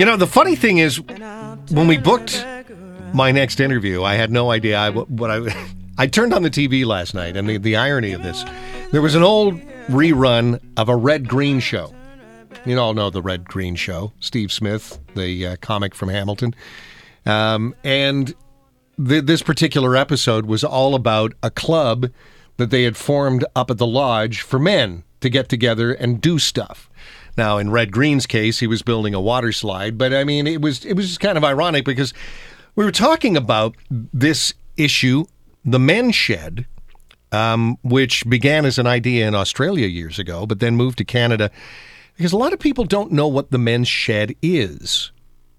You know, the funny thing is, when we booked my next interview, I had no idea I, what I. I turned on the TV last night, and the, the irony of this, there was an old rerun of a Red Green show. You all know the Red Green show, Steve Smith, the uh, comic from Hamilton. Um, and th- this particular episode was all about a club that they had formed up at the lodge for men to get together and do stuff. Now, in Red Green's case, he was building a water slide, but I mean, it was it was kind of ironic because we were talking about this issue, the men's shed, um, which began as an idea in Australia years ago, but then moved to Canada because a lot of people don't know what the men's shed is.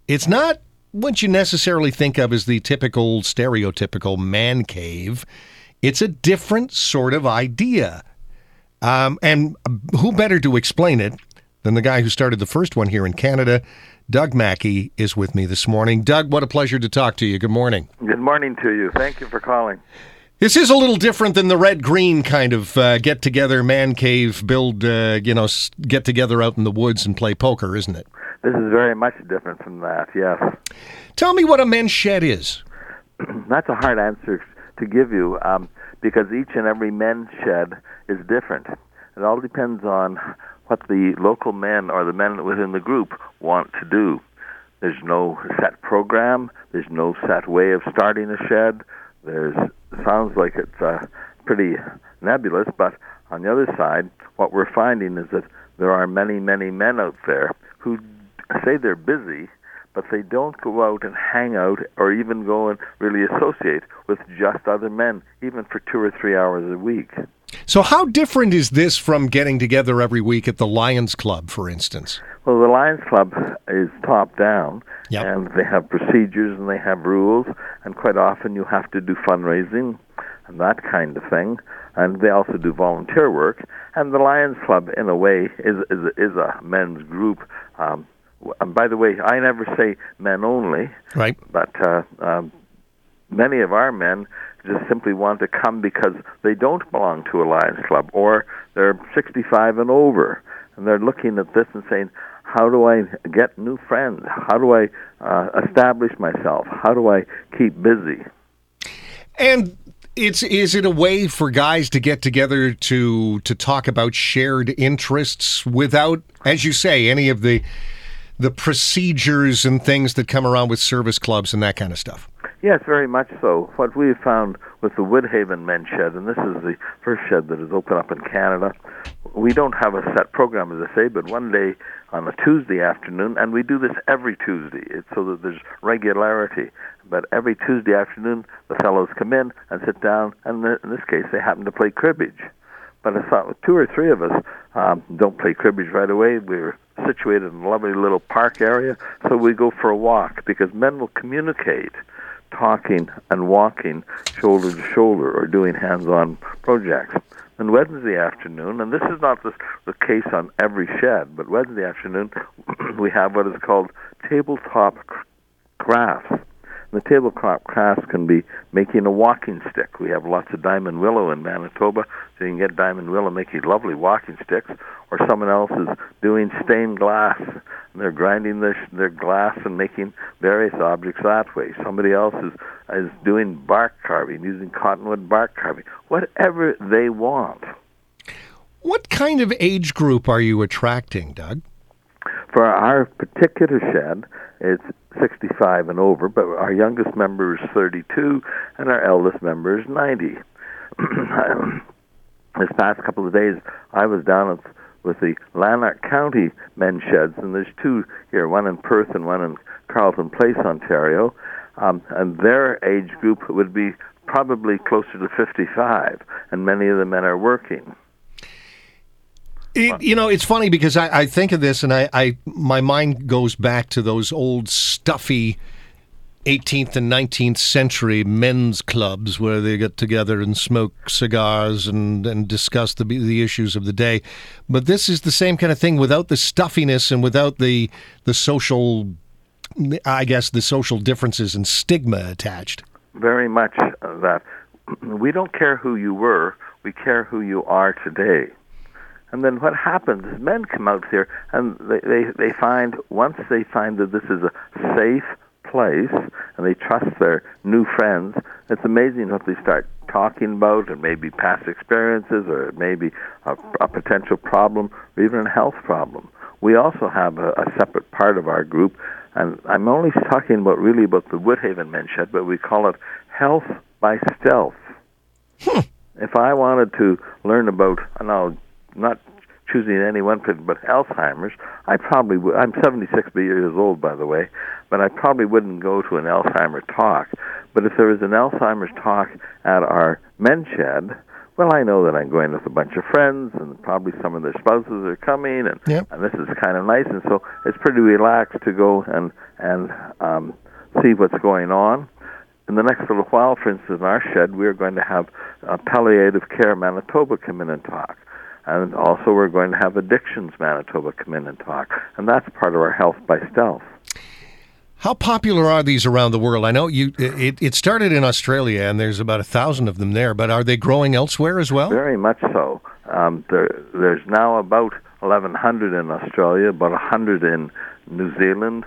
It's not what you necessarily think of as the typical, stereotypical man cave. It's a different sort of idea. Um, and who better to explain it than the guy who started the first one here in Canada? Doug Mackie is with me this morning. Doug, what a pleasure to talk to you. Good morning. Good morning to you. Thank you for calling. This is a little different than the red green kind of uh, get together, man cave, build, uh, you know, get together out in the woods and play poker, isn't it? This is very much different from that, yes. Tell me what a men's shed is. That's a hard answer to give you um, because each and every men's shed is different. It all depends on what the local men or the men within the group want to do. There's no set program. There's no set way of starting a shed. There's sounds like it's uh, pretty nebulous, but on the other side, what we're finding is that there are many, many men out there who say they're busy, but they don't go out and hang out or even go and really associate with just other men, even for two or three hours a week. So, how different is this from getting together every week at the Lions Club, for instance? Well, the Lions Club is top down, Yep. and they have procedures and they have rules, and quite often you have to do fundraising and that kind of thing. And they also do volunteer work. And the Lions Club, in a way, is is, is a men's group. Um, and by the way, I never say men only, Right. but uh, um, many of our men just simply want to come because they don't belong to a Lions Club or they're 65 and over, and they're looking at this and saying, "How do I get new friends? How do I uh, establish myself? How do I keep busy?" And it's is it a way for guys to get together to to talk about shared interests without, as you say, any of the the procedures and things that come around with service clubs and that kind of stuff. Yes, very much so. What we found with the Woodhaven Men's Shed, and this is the first shed that has opened up in Canada, we don't have a set program, as I say, but one day on a Tuesday afternoon, and we do this every Tuesday, it's so that there's regularity. But every Tuesday afternoon, the fellows come in and sit down, and in this case, they happen to play cribbage. But I thought two or three of us um, don't play cribbage right away. We're situated in a lovely little park area, so we go for a walk because men will communicate talking and walking shoulder to shoulder or doing hands-on projects. And Wednesday afternoon, and this is not the, the case on every shed, but Wednesday afternoon we have what is called tabletop cr- crafts. And the tabletop crafts can be making a walking stick. We have lots of diamond willow in Manitoba, so you can get diamond willow making lovely walking sticks. Or someone else is doing stained glass, they're grinding their their glass and making various objects that way. Somebody else is is doing bark carving, using cottonwood bark carving. Whatever they want. What kind of age group are you attracting, Doug? For our particular shed, it's 65 and over, but our youngest member is 32 and our eldest member is 90. this past couple of days, I was down at, with the Lanark County men's sheds, and there's two here, one in Perth and one in Carleton Place, Ontario, um, and their age group would be probably closer to 55, and many of the men are working. It, you know, it's funny because I, I think of this and I, I my mind goes back to those old stuffy 18th and 19th century men's clubs where they get together and smoke cigars and, and discuss the the issues of the day. But this is the same kind of thing without the stuffiness and without the the social I guess the social differences and stigma attached. Very much that we don't care who you were, we care who you are today. And then what happens is men come out here and they, they, they find, once they find that this is a safe place and they trust their new friends, it's amazing what they start talking about and maybe past experiences or maybe a, a potential problem or even a health problem. We also have a, a separate part of our group, and I'm only talking about really about the Woodhaven Men's Shed, but we call it Health by Stealth. Hmm. If I wanted to learn about, and I'll not choosing any one but Alzheimer's, I probably would. I'm 76 years old, by the way, but I probably wouldn't go to an Alzheimer's talk. But if there is an Alzheimer's talk at our men's shed, well, I know that I'm going with a bunch of friends, and probably some of their spouses are coming, and Yep. and this is kind of nice, and so it's pretty relaxed to go and and um, see what's going on. In the next little while, for instance, in our shed, we're going to have uh, Palliative Care Manitoba come in and talk. And also, we're going to have Addictions Manitoba come in and talk. And that's part of our Health by Stealth. How popular are these around the world? I know you. It, it started in Australia, and there's about a thousand of them there. But are they growing elsewhere as well? Very much so. Um, there, there's now about 1,100 in Australia, about 100 in New Zealand,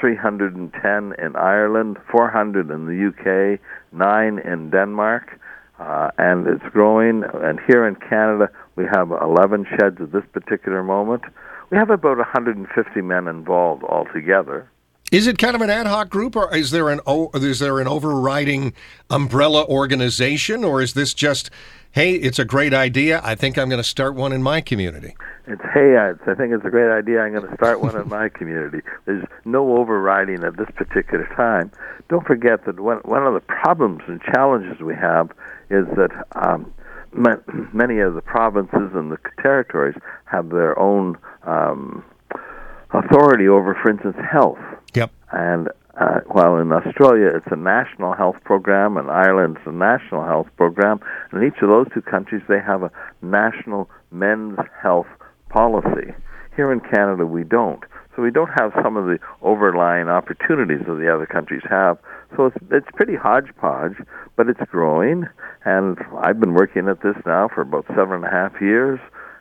310 in Ireland, 400 in the UK, 9 in Denmark, uh, and it's growing. And here in Canada, we have 11 sheds at this particular moment. We have about 150 men involved altogether. Is it kind of an ad hoc group, or is there an is there an overriding umbrella organization, or is this just, hey, it's a great idea. I think I'm going to start one in my community. It's hey, I I think it's a great idea. I'm going to start one in my community. There's no overriding at this particular time. Don't forget that one one of the problems and challenges we have is that um, many of the provinces and the territories have their own um, authority over, for instance, health. Yep. And uh, while in Australia it's a national health program, and Ireland's a national health program, in each of those two countries they have a national men's health policy. Here in Canada we don't. So we don't have some of the overlying opportunities that the other countries have. So it's it's pretty hodgepodge, but it's growing, and I've been working at this now for about seven and a half years,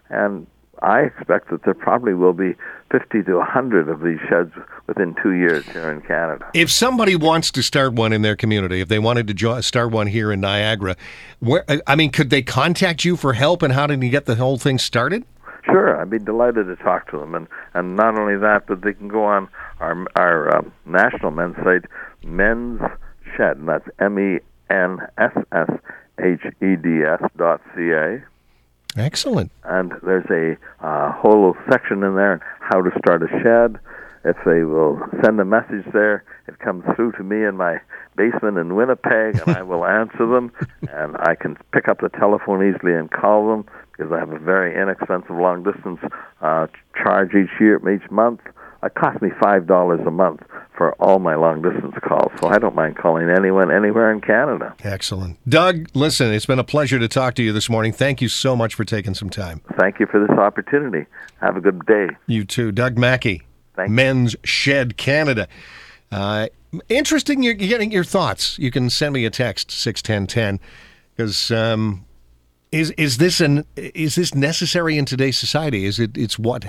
and I expect that there probably will be 50 to 100 of these sheds within two years here in Canada. If somebody wants to start one in their community, if they wanted to jo- start one here in Niagara, where I mean, could they contact you for help, and how did you get the whole thing started? Sure, I'd be delighted to talk to them, and and not only that, but they can go on our our um, national men's site, Men's Shed, and that's M E N S S H E D S dot C A. Excellent. and there's a uh, whole section in there on how to start a shed. If they will send a message there, it comes through to me in my basement in Winnipeg, and I will answer them. And I can pick up the telephone easily and call them because I have a very inexpensive long distance uh, charge each year, each month. It costs me five dollars a month for all my long distance calls, so I don't mind calling anyone anywhere in Canada. Excellent. Doug, listen, it's been a pleasure to talk to you this morning. Thank you so much for taking some time. Thank you for this opportunity. Have a good day. You too. Doug Mackie, Thank you. Men's Shed Canada. Uh, interesting you're getting your thoughts. You can send me a text, 61010, because um, is is this an is this necessary in today's society? Is it it's what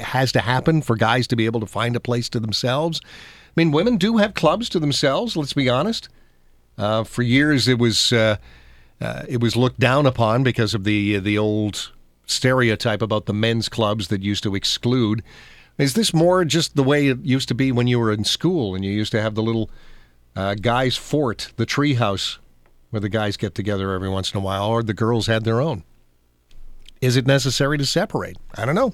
has to happen for guys to be able to find a place to themselves? I mean, women do have clubs to themselves. Let's be honest. Uh, for years, it was uh, uh, it was looked down upon because of the the old stereotype about the men's clubs that used to exclude. Is this more just the way it used to be when you were in school and you used to have the little uh, guys' fort, the tree house, where the guys get together every once in a while, or the girls had their own? Is it necessary to separate? I don't know.